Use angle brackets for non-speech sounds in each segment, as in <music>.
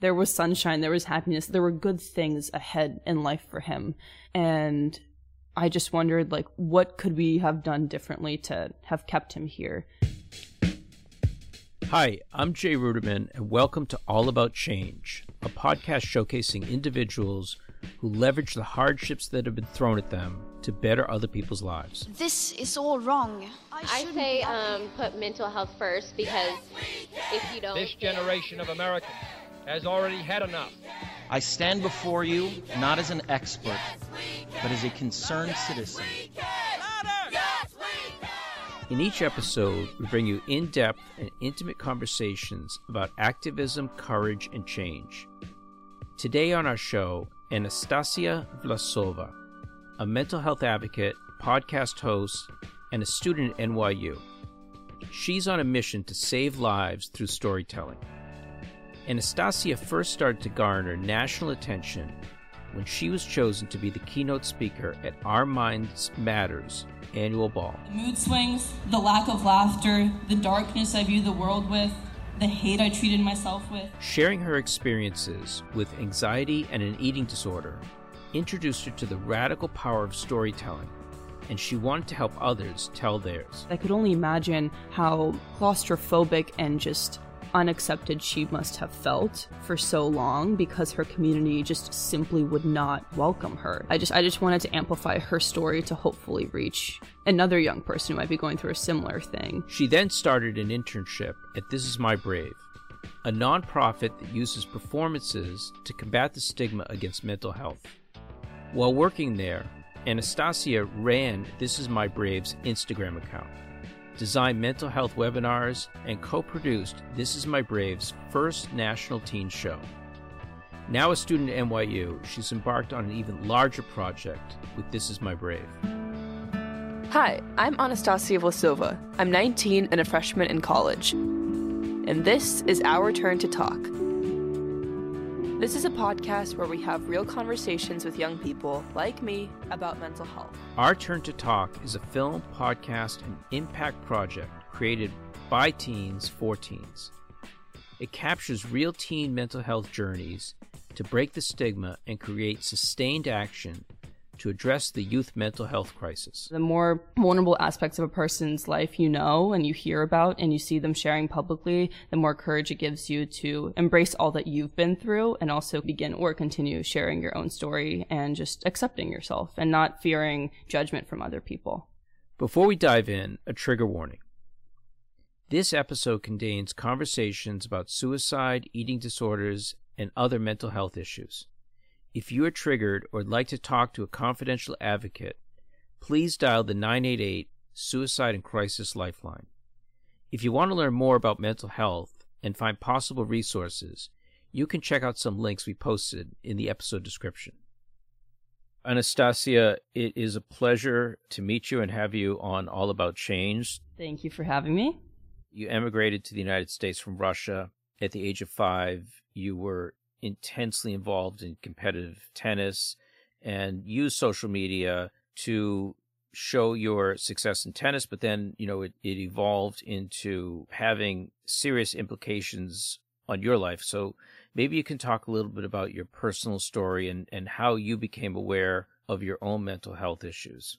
there was sunshine, there was happiness, there were good things ahead in life for him. And I just wondered, like, what could we have done differently to have kept him here? Hi, I'm Jay Ruderman, and welcome to All About Change, a podcast showcasing individuals who leverage the hardships that have been thrown at them to better other people's lives. This is all wrong. I, I say um, put mental health first because if you don't. This generation of Americans has already had enough. I stand before you not as an expert, but as a concerned citizen. In each episode, we bring you in depth and intimate conversations about activism, courage, and change. Today on our show, Anastasia Vlasova, a mental health advocate, podcast host, and a student at NYU. She's on a mission to save lives through storytelling. Anastasia first started to garner national attention when she was chosen to be the keynote speaker at Our Minds Matters annual ball. The mood swings, the lack of laughter, the darkness I view the world with, the hate I treated myself with. Sharing her experiences with anxiety and an eating disorder introduced her to the radical power of storytelling and she wanted to help others tell theirs. I could only imagine how claustrophobic and just unaccepted she must have felt for so long because her community just simply would not welcome her. I just I just wanted to amplify her story to hopefully reach another young person who might be going through a similar thing. She then started an internship at This Is My Brave, a nonprofit that uses performances to combat the stigma against mental health. While working there, Anastasia ran This Is My Brave's Instagram account designed mental health webinars, and co produced This Is My Brave's first national teen show. Now a student at NYU, she's embarked on an even larger project with This Is My Brave. Hi, I'm Anastasia Vlasova. I'm 19 and a freshman in college. And this is Our Turn to Talk this is a podcast where we have real conversations with young people, like me, about mental health. Our Turn to Talk is a film, podcast, and impact project created by teens for teens. It captures real teen mental health journeys to break the stigma and create sustained action to address the youth mental health crisis. The more vulnerable aspects of a person's life you know and you hear about and you see them sharing publicly, the more courage it gives you to embrace all that you've been through and also begin or continue sharing your own story and just accepting yourself and not fearing judgment from other people. Before we dive in, a trigger warning. This episode contains conversations about suicide, eating disorders, and other mental health issues. If you are triggered or would like to talk to a confidential advocate, please dial the 988 Suicide and Crisis Lifeline. If you want to learn more about mental health and find possible resources, you can check out some links we posted in the episode description. Anastasia, it is a pleasure to meet you and have you on All About Change. Thank you for having me. You emigrated to the United States from Russia at the age of five. You were intensely involved in competitive tennis and use social media to show your success in tennis, but then, you know, it, it evolved into having serious implications on your life. So maybe you can talk a little bit about your personal story and, and how you became aware of your own mental health issues.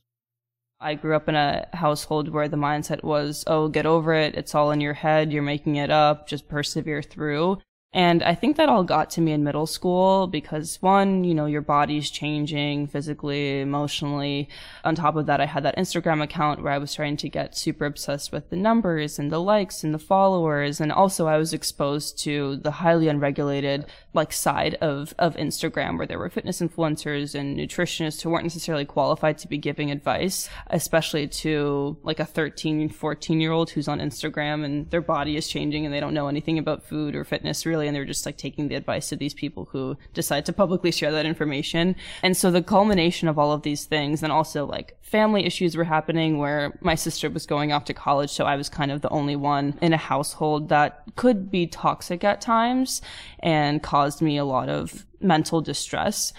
I grew up in a household where the mindset was, oh, get over it. It's all in your head. You're making it up. Just persevere through. And I think that all got to me in middle school because one, you know, your body's changing physically, emotionally. On top of that, I had that Instagram account where I was trying to get super obsessed with the numbers and the likes and the followers. And also I was exposed to the highly unregulated like side of, of Instagram where there were fitness influencers and nutritionists who weren't necessarily qualified to be giving advice, especially to like a 13, 14 year old who's on Instagram and their body is changing and they don't know anything about food or fitness really and they're just like taking the advice of these people who decide to publicly share that information. And so the culmination of all of these things and also like family issues were happening where my sister was going off to college. So I was kind of the only one in a household that could be toxic at times and caused me a lot of mental distress.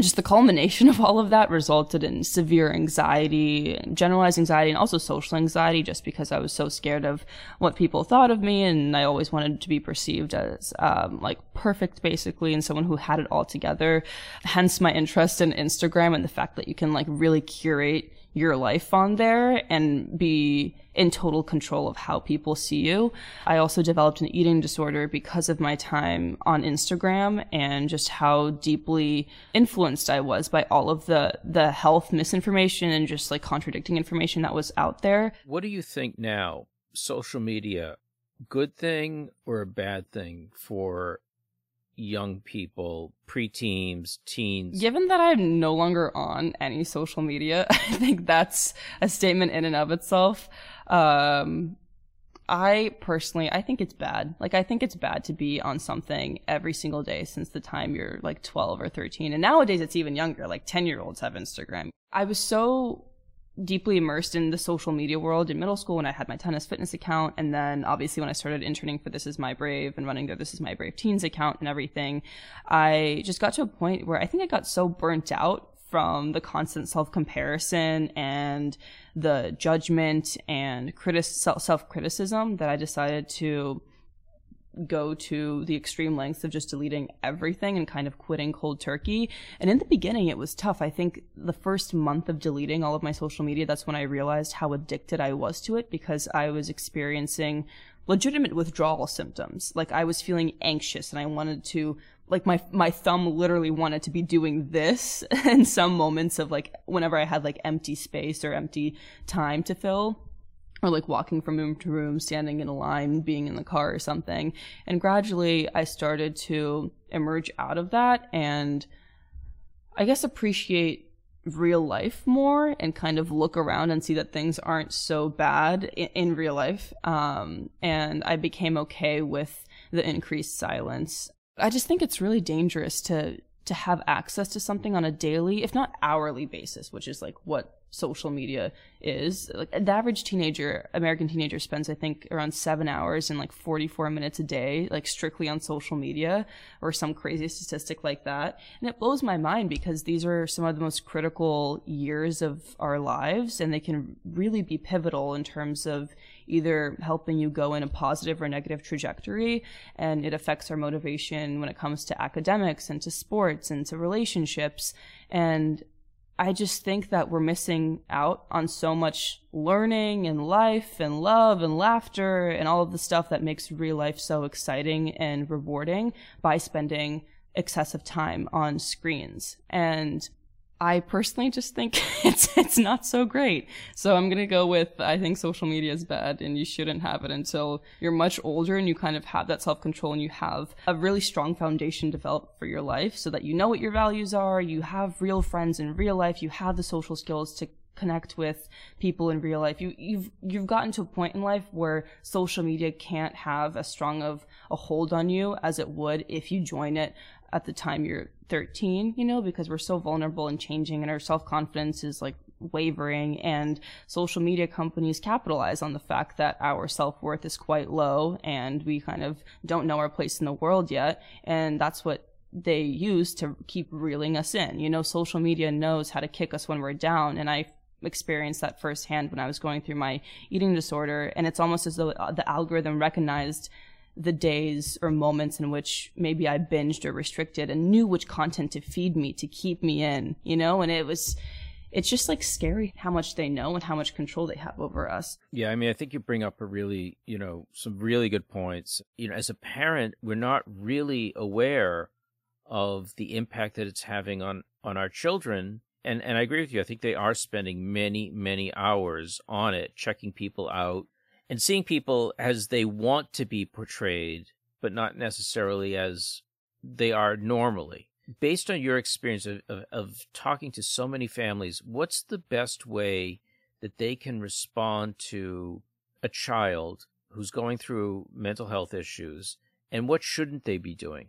just the culmination of all of that resulted in severe anxiety, generalized anxiety, and also social anxiety, just because I was so scared of what people thought of me, and I always wanted to be perceived as um, like perfect, basically, and someone who had it all together. Hence my interest in Instagram and the fact that you can like really curate your life on there and be in total control of how people see you. I also developed an eating disorder because of my time on Instagram and just how deeply influenced I was by all of the the health misinformation and just like contradicting information that was out there. What do you think now? Social media, good thing or a bad thing for young people, preteens, teens? Given that I'm no longer on any social media, <laughs> I think that's a statement in and of itself. Um, I personally, I think it's bad. Like, I think it's bad to be on something every single day since the time you're like 12 or 13. And nowadays it's even younger. Like 10 year olds have Instagram. I was so deeply immersed in the social media world in middle school when I had my tennis fitness account. And then obviously when I started interning for This Is My Brave and running their This Is My Brave Teens account and everything, I just got to a point where I think I got so burnt out from the constant self comparison and the judgment and self criticism that I decided to go to the extreme lengths of just deleting everything and kind of quitting cold turkey. And in the beginning, it was tough. I think the first month of deleting all of my social media, that's when I realized how addicted I was to it because I was experiencing legitimate withdrawal symptoms. Like I was feeling anxious and I wanted to like my my thumb literally wanted to be doing this <laughs> in some moments of like whenever I had like empty space or empty time to fill or like walking from room to room, standing in a line, being in the car or something. And gradually I started to emerge out of that and I guess appreciate real life more and kind of look around and see that things aren't so bad in, in real life. Um, and I became okay with the increased silence. I just think it's really dangerous to to have access to something on a daily, if not hourly basis, which is like what social media is. Like the average teenager, American teenager spends, I think, around seven hours and like 44 minutes a day, like strictly on social media or some crazy statistic like that. And it blows my mind because these are some of the most critical years of our lives and they can really be pivotal in terms of either helping you go in a positive or negative trajectory. And it affects our motivation when it comes to academics and to sports and to relationships. And I just think that we're missing out on so much learning and life and love and laughter and all of the stuff that makes real life so exciting and rewarding by spending excessive time on screens. And I personally just think <laughs> it's it's not so great. So I'm gonna go with I think social media is bad and you shouldn't have it until you're much older and you kind of have that self control and you have a really strong foundation developed for your life so that you know what your values are, you have real friends in real life, you have the social skills to connect with people in real life. You you've you've gotten to a point in life where social media can't have as strong of a hold on you as it would if you join it at the time you're 13, you know, because we're so vulnerable and changing and our self confidence is like wavering and social media companies capitalize on the fact that our self-worth is quite low and we kind of don't know our place in the world yet and that's what they use to keep reeling us in. You know social media knows how to kick us when we're down and i experienced that firsthand when i was going through my eating disorder and it's almost as though the algorithm recognized the days or moments in which maybe I binged or restricted and knew which content to feed me to keep me in, you know, and it was, it's just like scary how much they know and how much control they have over us. Yeah, I mean, I think you bring up a really, you know, some really good points. You know, as a parent, we're not really aware of the impact that it's having on on our children. And and I agree with you. I think they are spending many many hours on it, checking people out, and seeing people as they want to be portrayed, but not necessarily as they are normally. Based on your experience of, of, of, talking to so many families, what's the best way that they can respond to a child who's going through mental health issues, and what shouldn't they be doing?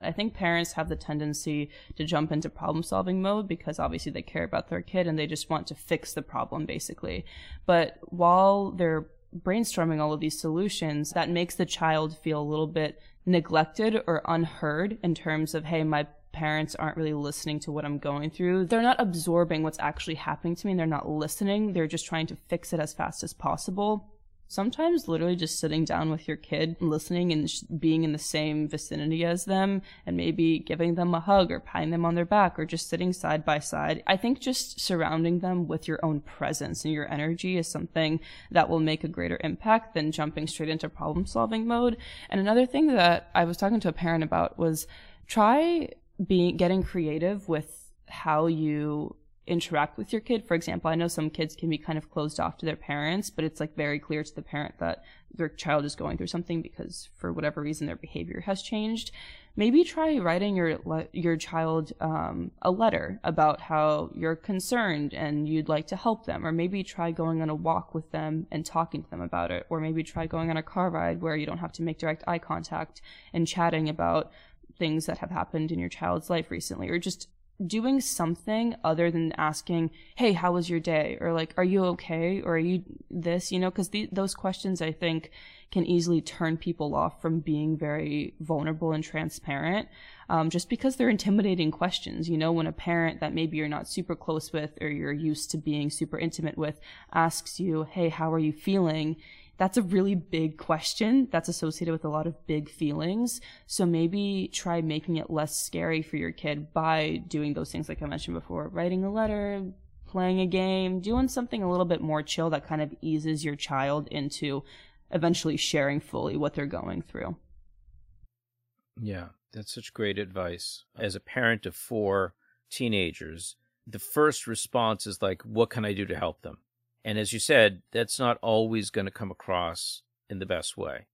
I think parents have the tendency to jump into problem solving mode because obviously they care about their kid and they just want to fix the problem basically. But while they're brainstorming all of these solutions that makes the child feel a little bit neglected or unheard in terms of, hey, my parents aren't really listening to what I'm going through. They're not absorbing what's actually happening to me and they're not listening. They're just trying to fix it as fast as possible. Sometimes literally just sitting down with your kid, listening and sh- being in the same vicinity as them and maybe giving them a hug or patting them on their back or just sitting side by side. I think just surrounding them with your own presence and your energy is something that will make a greater impact than jumping straight into problem solving mode. And another thing that I was talking to a parent about was try being getting creative with how you interact with your kid. For example, I know some kids can be kind of closed off to their parents, but it's like very clear to the parent that their child is going through something because for whatever reason their behavior has changed. Maybe try writing your your child um, a letter about how you're concerned and you'd like to help them, or maybe try going on a walk with them and talking to them about it, or maybe try going on a car ride where you don't have to make direct eye contact and chatting about things that have happened in your child's life recently, or just doing something other than asking, "Hey, how was your day?" or like, "Are you okay?" or "Are you this?" You know, because those questions I think can easily turn people off from being very vulnerable and transparent, um, just because they're intimidating questions. You know, when a parent that maybe you're not super close with or you're used to being super intimate with asks you, "Hey, how are you feeling?" That's a really big question that's associated with a lot of big feelings. So maybe try making it less scary for your kid by doing those things like I mentioned before, writing a letter, playing a game, doing something a little bit more chill that kind of eases your child into eventually sharing fully what they're going through. Yeah, that's such great advice. As a parent of four teenagers, the first response is like, what can I do to help them? And as you said, that's not always going to come across in the best way.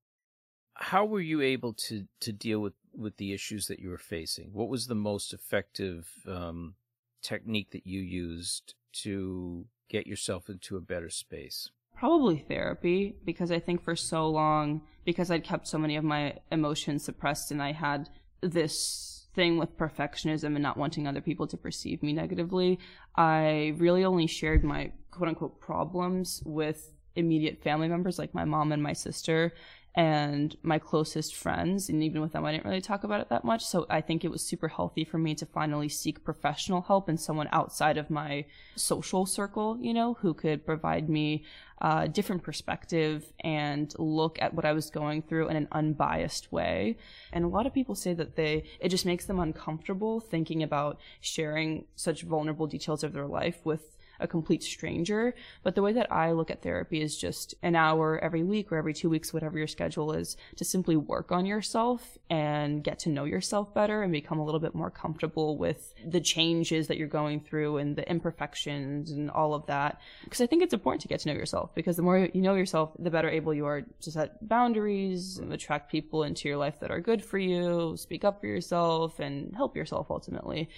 How were you able to, to deal with, with the issues that you were facing? What was the most effective um, technique that you used to get yourself into a better space? Probably therapy, because I think for so long, because I'd kept so many of my emotions suppressed and I had this thing with perfectionism and not wanting other people to perceive me negatively, I really only shared my quote unquote problems with immediate family members like my mom and my sister and my closest friends and even with them i didn't really talk about it that much. So i think it was super healthy for me to finally seek professional help and someone outside of my social circle you know who could provide me a different perspective and look at what i was going through in an unbiased way. And a lot of people say that they it just makes them uncomfortable thinking about sharing such vulnerable details of their life with a complete stranger. But the way that I look at therapy is just an hour every week or every two weeks, whatever your schedule is, to simply work on yourself and get to know yourself better and become a little bit more comfortable with the changes that you're going through and the imperfections and all of that. Because I think it's important to get to know yourself because the more you know yourself, the better able you are to set boundaries, attract people into your life that are good for you, speak up for yourself, and help yourself ultimately.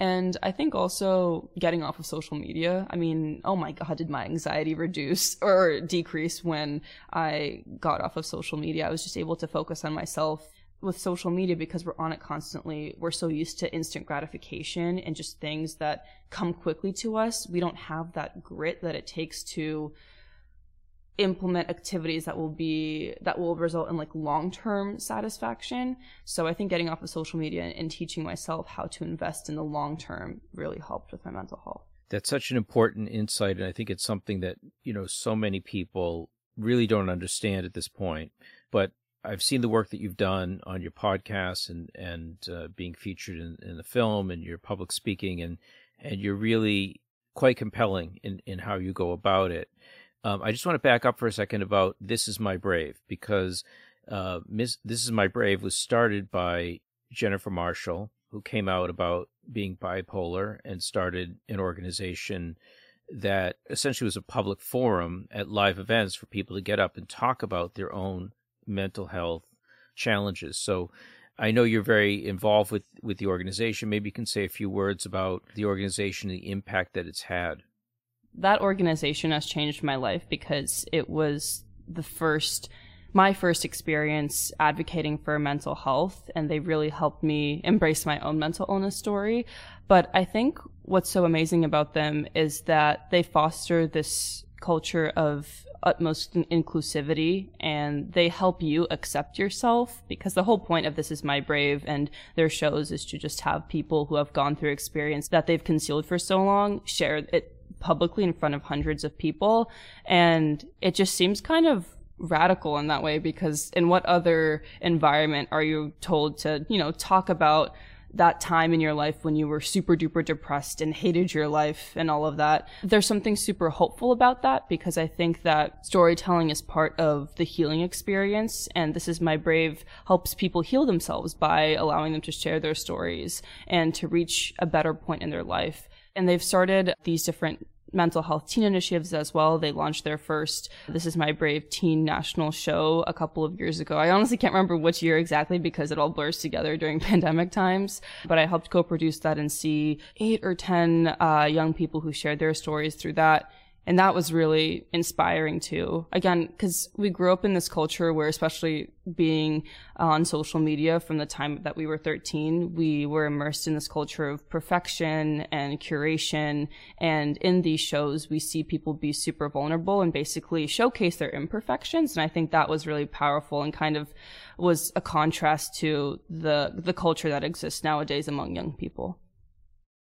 And I think also getting off of social media. I mean, oh my God, did my anxiety reduce <laughs> or decrease when I got off of social media? I was just able to focus on myself with social media because we're on it constantly. We're so used to instant gratification and just things that come quickly to us. We don't have that grit that it takes to implement activities that will be that will result in like long-term satisfaction. So i think getting off of social media and teaching myself how to invest in the long term really helped with my mental health. That's such an important insight and i think it's something that you know so many people really don't understand at this point. But i've seen the work that you've done on your podcast and and uh, being featured in, in the film and your public speaking and and you're really quite compelling in in how you go about it um, I just want to back up for a second about This Is My Brave because uh, Miss, This Is My Brave was started by Jennifer Marshall, who came out about being bipolar and started an organization that essentially was a public forum at live events for people to get up and talk about their own mental health challenges. So I know you're very involved with, with the organization. Maybe you can say a few words about the organization and the impact that it's had that organization has changed my life because it was the first my first experience advocating for mental health and they really helped me embrace my own mental illness story. But i think what's so amazing about them is that they foster this culture of utmost inclusivity and they help you accept yourself because the whole point of this is my brave and their shows is to just have people who have gone through experience that they've concealed for so long share it publicly in front of hundreds of people and it just seems kind of radical in that way because in what other environment are you told to you know talk about that time in your life when you were super duper depressed and hated your life and all of that. There's something super hopeful about that because I think that storytelling is part of the healing experience. And This Is My Brave helps people heal themselves by allowing them to share their stories and to reach a better point in their life. And they've started these different mental health teen initiatives as well. They launched their first This Is My Brave teen national show a couple of years ago. I honestly can't remember which year exactly because it all blurs together during <laughs> pandemic times, but I helped co-produce that and see eight or 10 uh, young people who shared their stories through that and that was really inspiring too. Again, because we grew up in this culture where, especially being on social media from the time that we were 13, we were immersed in this culture of perfection and curation. And in these shows, we see people be super vulnerable and basically showcase their imperfections. And I think that was really powerful and kind of was a contrast to the, the culture that exists nowadays among young people.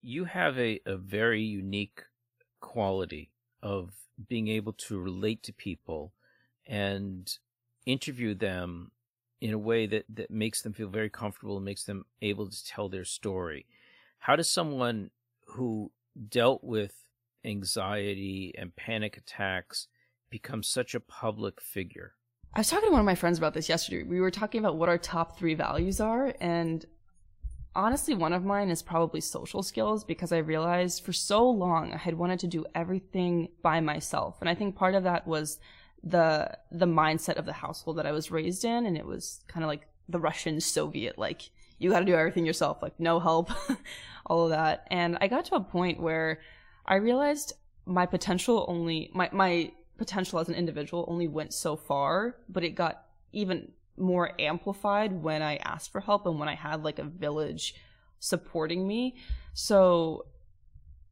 You have a, a very unique quality of being able to relate to people and interview them in a way that, that makes them feel very comfortable and makes them able to tell their story. How does someone who dealt with anxiety and panic attacks become such a public figure? I was talking to one of my friends about this yesterday. We were talking about what our top three values are, and honestly, one of mine is probably social skills because I realized for so long I had wanted to do everything by myself. And I think part of that was the, the mindset of the household that I was raised in. And it was kind of like the Russian Soviet, like, you got to do everything yourself, like, no help, <laughs> all of that. And I got to a point where I realized my potential only, my, my potential as an individual only went so far, but it got even more amplified when I asked for help and when I had like a village supporting me. So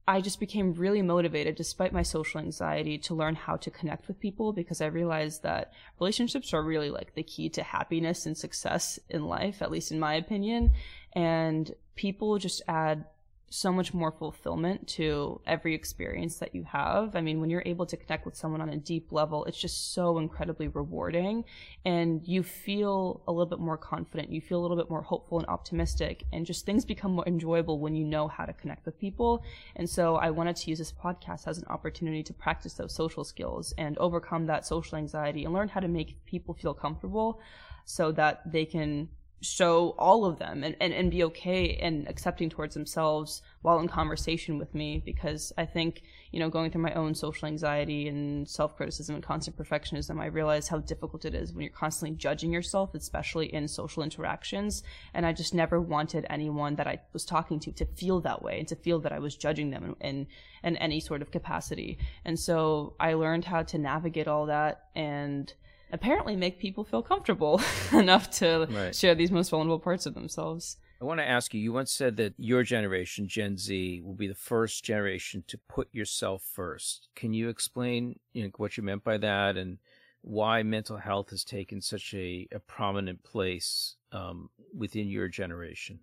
I just became really motivated despite my social anxiety to learn how to connect with people because I realized that relationships are really like the key to happiness and success in life, at least in my opinion. And people just add so much more fulfillment to every experience that you have. I mean, when you're able to connect with someone on a deep level, it's just so incredibly rewarding and you feel a little bit more confident. You feel a little bit more hopeful and optimistic and just things become more enjoyable when you know how to connect with people. And so I wanted to use this podcast as an opportunity to practice those social skills and overcome that social anxiety and learn how to make people feel comfortable so that they can show all of them and, and, and be okay and accepting towards themselves while in conversation with me because I think, you know, going through my own social anxiety and self criticism and constant perfectionism, I realized how difficult it is when you're constantly judging yourself, especially in social interactions. And I just never wanted anyone that I was talking to to feel that way and to feel that I was judging them in, in, in any sort of capacity. And so I learned how to navigate all that and apparently make people feel comfortable <laughs> enough to right. share these most vulnerable parts of themselves. I want to ask you, you once said that your generation, Gen Z, will be the first generation to put yourself first. Can you explain you know, what you meant by that and why mental health has taken such a, a prominent place um, within your generation?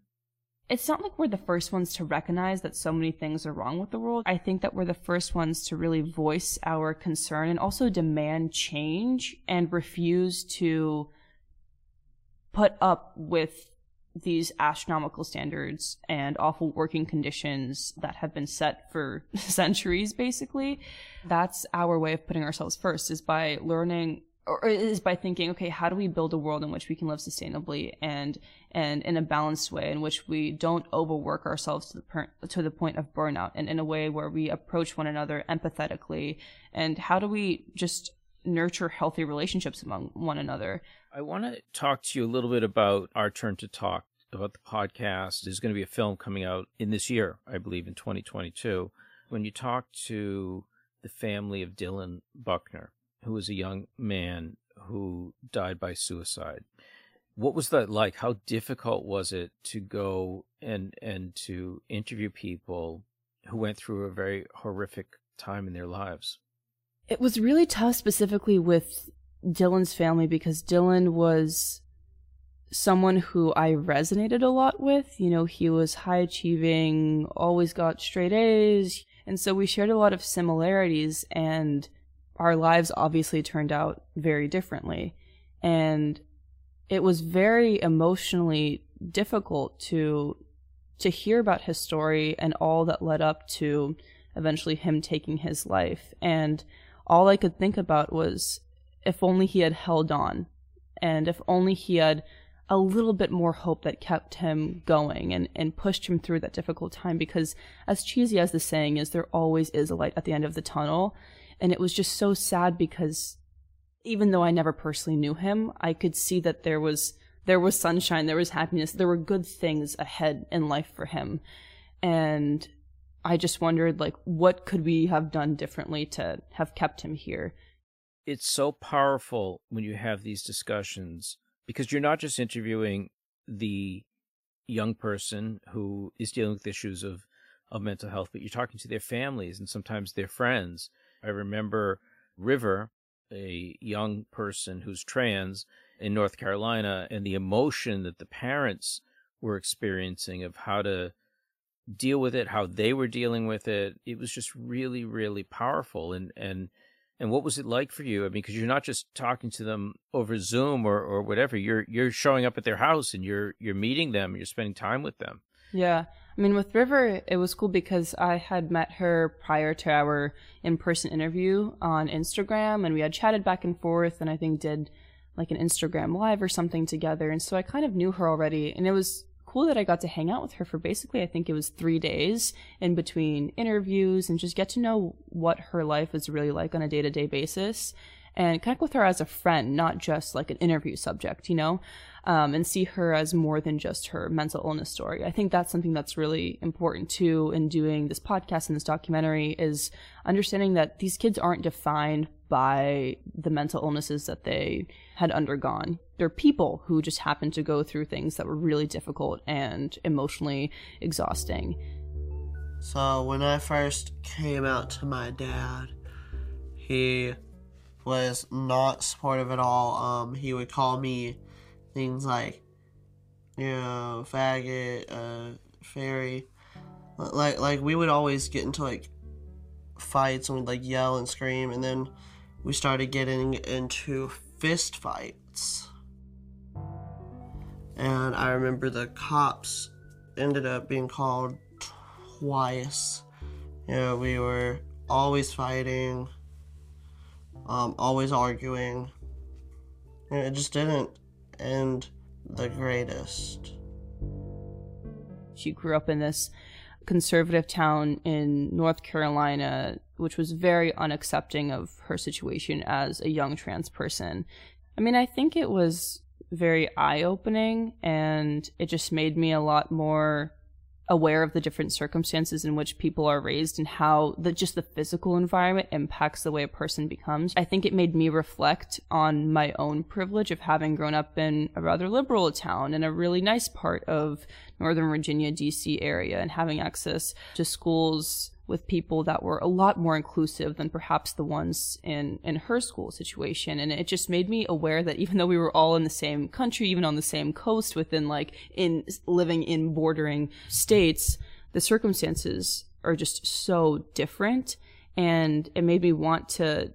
It's not like we're the first ones to recognize that so many things are wrong with the world. I think that we're the first ones to really voice our concern and also demand change and refuse to put up with these astronomical standards and awful working conditions that have been set for <laughs> centuries basically that's our way of putting ourselves first is by learning or is by thinking, okay, how do we build a world in which we can live sustainably and and in a balanced way, in which we don't overwork ourselves to the per- to the point of burnout, and in a way where we approach one another empathetically, and how do we just nurture healthy relationships among one another? I want to talk to you a little bit about our turn to talk about the podcast. There's going to be a film coming out in this year, I believe, in 2022. When you talk to the family of Dylan Buckner who was a young man who died by suicide. What was that like? How difficult was it to go and and to interview people who went through a very horrific time in their lives? it was really tough specifically with Dylan's family because Dylan was someone who I resonated a lot with. You know, he was high achieving, always got straight A's. And so we shared a lot of similarities and our lives obviously turned out very differently. And it was very emotionally difficult to to hear about his story and all that led up to eventually him taking his life. And all I could think about was if only he had held on and if only he had a little bit more hope that kept him going and, and pushed him through that difficult time because as cheesy as the saying is, there always is a light at the end of the tunnel. And it was just so sad because even though I never personally knew him, I could see that there was there was sunshine, there was happiness, there were good things ahead in life for him. And I just wondered like what could we have done differently to have kept him here? It's so powerful when you have these discussions because you're not just interviewing the young person who is dealing with issues of of mental health, but you're talking to their families and sometimes their friends. I remember River, a young person who's trans in North Carolina, and the emotion that the parents were experiencing of how to deal with it, how they were dealing with it. It was just really, really powerful. And and and what was it like for you? I mean, because you're not just talking to them over Zoom or, or whatever. You're you're showing up at their house and you're you're meeting them. You're spending time with them. Yeah, I mean, with River, it was cool because I had met her prior to our in-person interview on Instagram, and we had chatted back and forth, and I think did like an Instagram live or something together, and so I kind of knew her already, and it was cool that I got to hang out with her for basically, I think it was three days in between interviews and just get to know what her life is really like on a day to day basis and connect with her as a friend, not just like an interview subject, you know, um, and see her as more than just her mental illness story. I think that's something that's really important too in doing this podcast and this documentary is understanding that these kids aren't defined by the mental illnesses that they had undergone. They're people who just happened to go through things that were really difficult and emotionally exhausting. So, when I first came out to my dad, he was not supportive at all. Um, he would call me things like, you know, faggot, uh, fairy. Like, like we would always get into like fights and we'd like yell and scream, and then we started getting into fist fights. And I remember the cops ended up being called twice. You know, we were always fighting, um, always arguing. And it just didn't end the greatest. She grew up in this conservative town in North Carolina, which was very unaccepting of her situation as a young trans person. I mean, I think it was very eye opening and it just made me a lot more aware of the different circumstances in which people are raised and how the just the physical environment impacts the way a person becomes. I think it made me reflect on my own privilege of having grown up in a rather liberal town in a really nice part of Northern Virginia, DC area and having access to schools with people that were a lot more inclusive than perhaps the ones in in her school situation. And it just made me aware that even though we were all in the same country even on the same coast within like in living in bordering states the circumstances are just so different. And it made me want to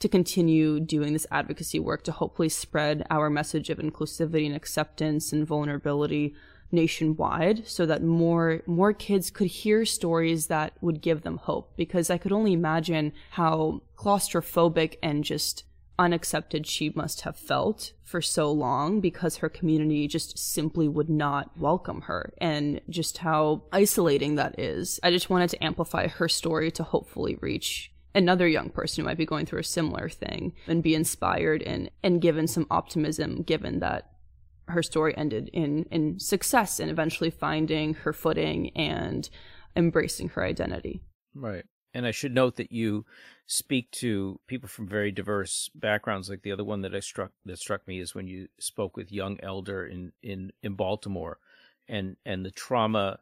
to continue doing this advocacy work to hopefully spread our message of inclusivity and acceptance and vulnerability nationwide so that more more kids could hear stories that would give them hope because I could only imagine how claustrophobic and just unaccepted she must have felt for so long because her community just simply would not welcome her and just how isolating that is. I just wanted to amplify her story to hopefully reach another young person who might be going through a similar thing and be inspired and and given some optimism given that her story ended in in success and eventually finding her footing and embracing her identity. Right. And I should note that you speak to people from very diverse backgrounds. Like the other one that I struck that struck me is when you spoke with young elder in in in Baltimore, and and the trauma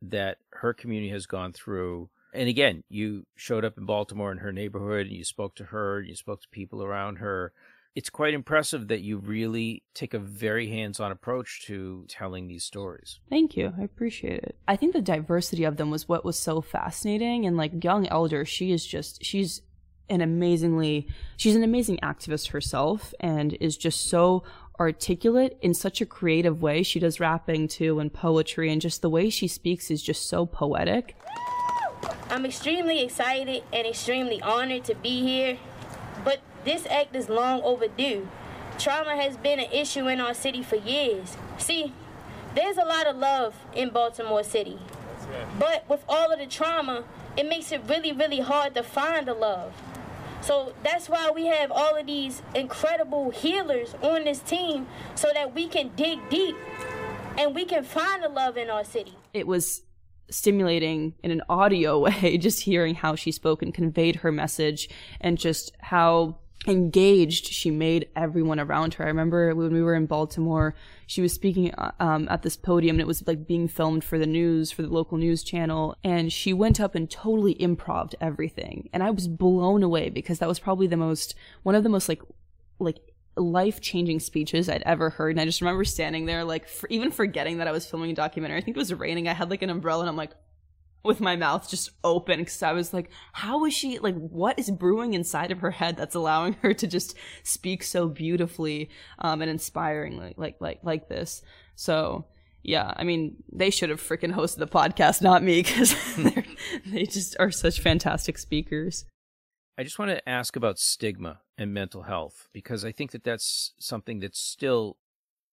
that her community has gone through, And again, you showed up in Baltimore in her neighborhood and you spoke to her, and you spoke to people around her. It's quite impressive that you really take a very hands on approach to telling these stories. Thank you. I appreciate it. I think the diversity of them was what was so fascinating. And like Young Elder, she is just, she's an amazingly, she's an amazing activist herself and is just so articulate in such a creative way. She does rapping too and poetry, and just the way she speaks is just so poetic. I'm extremely excited and extremely honored to be here, but this act is long overdue. Trauma has been an issue in our city for years. See, there's a lot of love in Baltimore City, but with all of the trauma, it makes it really, really hard to find the love. So that's why we have all of these incredible healers on this team so that we can dig deep and we can find the love in our city. It was stimulating in an audio <laughs> way, just hearing how she spoke and conveyed her message and just how engaged she made everyone around her. I remember when we were in Baltimore, she was speaking uh, um, at this podium and it was like being filmed for the news, for the local news channel. And she went up and totally improved everything. And I was blown away because that was probably the most, one of the most like, like life changing speeches I'd ever heard. And I just remember standing there, like, for, even forgetting that I was filming a documentary. I think it was raining. I had like an umbrella and I'm like, with my mouth just open because I was like, how is she, like, what is brewing inside of her head that's allowing her to just speak so beautifully, um, and inspiringly like, like, like this? So, yeah, I mean, they should have freaking hosted the podcast, not me, because <laughs> they just are such fantastic speakers. I just want to ask about stigma and mental health because I think that that's something that's still,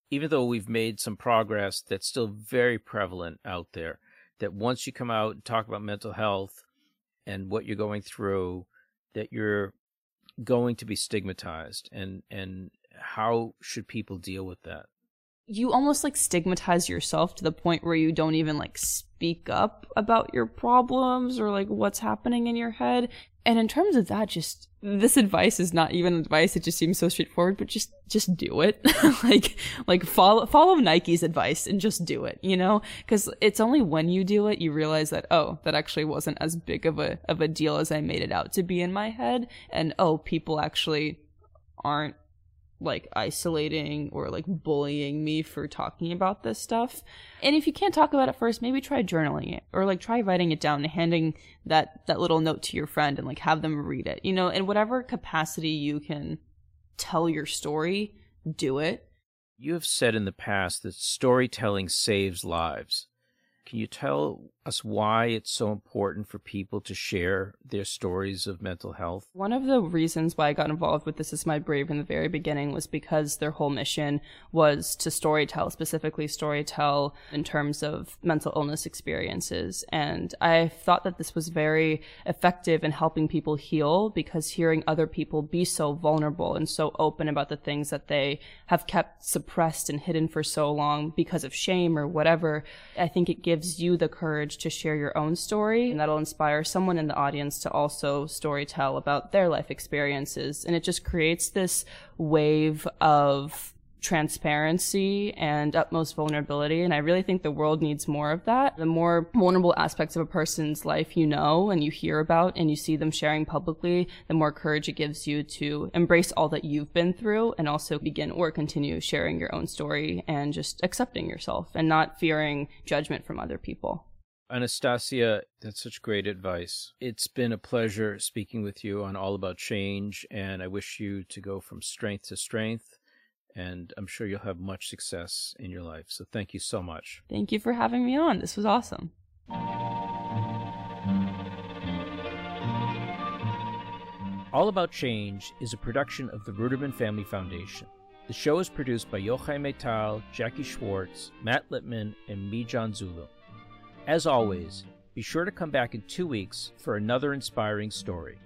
even though we've made some progress, that's still very prevalent out there that once you come out and talk about mental health and what you're going through, that you're going to be stigmatized and and how should people deal with that? You almost like stigmatize yourself to the point where you don't even like speak up about your problems or like what's happening in your head. And in terms of that, just this advice is not even advice. It just seems so straightforward, but just, just do it. <laughs> like, like follow, follow Nike's advice and just do it, you know? Cause it's only when you do it, you realize that, oh, that actually wasn't as big of a, of a deal as I made it out to be in my head. And oh, people actually aren't like isolating or like bullying me for talking about this stuff. And if you can't talk about it first, maybe try journaling it or like try writing it down and handing that that little note to your friend and like have them read it. You know, in whatever capacity you can tell your story, do it. You have said in the past that storytelling saves lives. Can you tell us why it's so important for people to share their stories of mental health? One of the reasons why I got involved with This Is My Brave in the very beginning was because their whole mission was to storytell, specifically storytell in terms of mental illness experiences. And I thought that this was very effective in helping people heal because hearing other people be so vulnerable and so open about the things that they have kept suppressed and hidden for so long because of shame or whatever, I think it gives you the courage to share your own story and that'll inspire someone in the audience to also story tell about their life experiences. And it just creates this wave of transparency and utmost vulnerability. And I really think the world needs more of that. The more vulnerable aspects of a person's life you know and you hear about and you see them sharing publicly, the more courage it gives you to embrace all that you've been through and also begin or continue sharing your own story and just accepting yourself and not fearing judgment from other people. Anastasia, that's such great advice. It's been a pleasure speaking with you on All About Change, and I wish you to go from strength to strength. And I'm sure you'll have much success in your life. So thank you so much. Thank you for having me on. This was awesome. All About Change is a production of the Ruderman Family Foundation. The show is produced by Yochai Maital, Jackie Schwartz, Matt Littman, and me, John Zulu. As always, be sure to come back in two weeks for another inspiring story.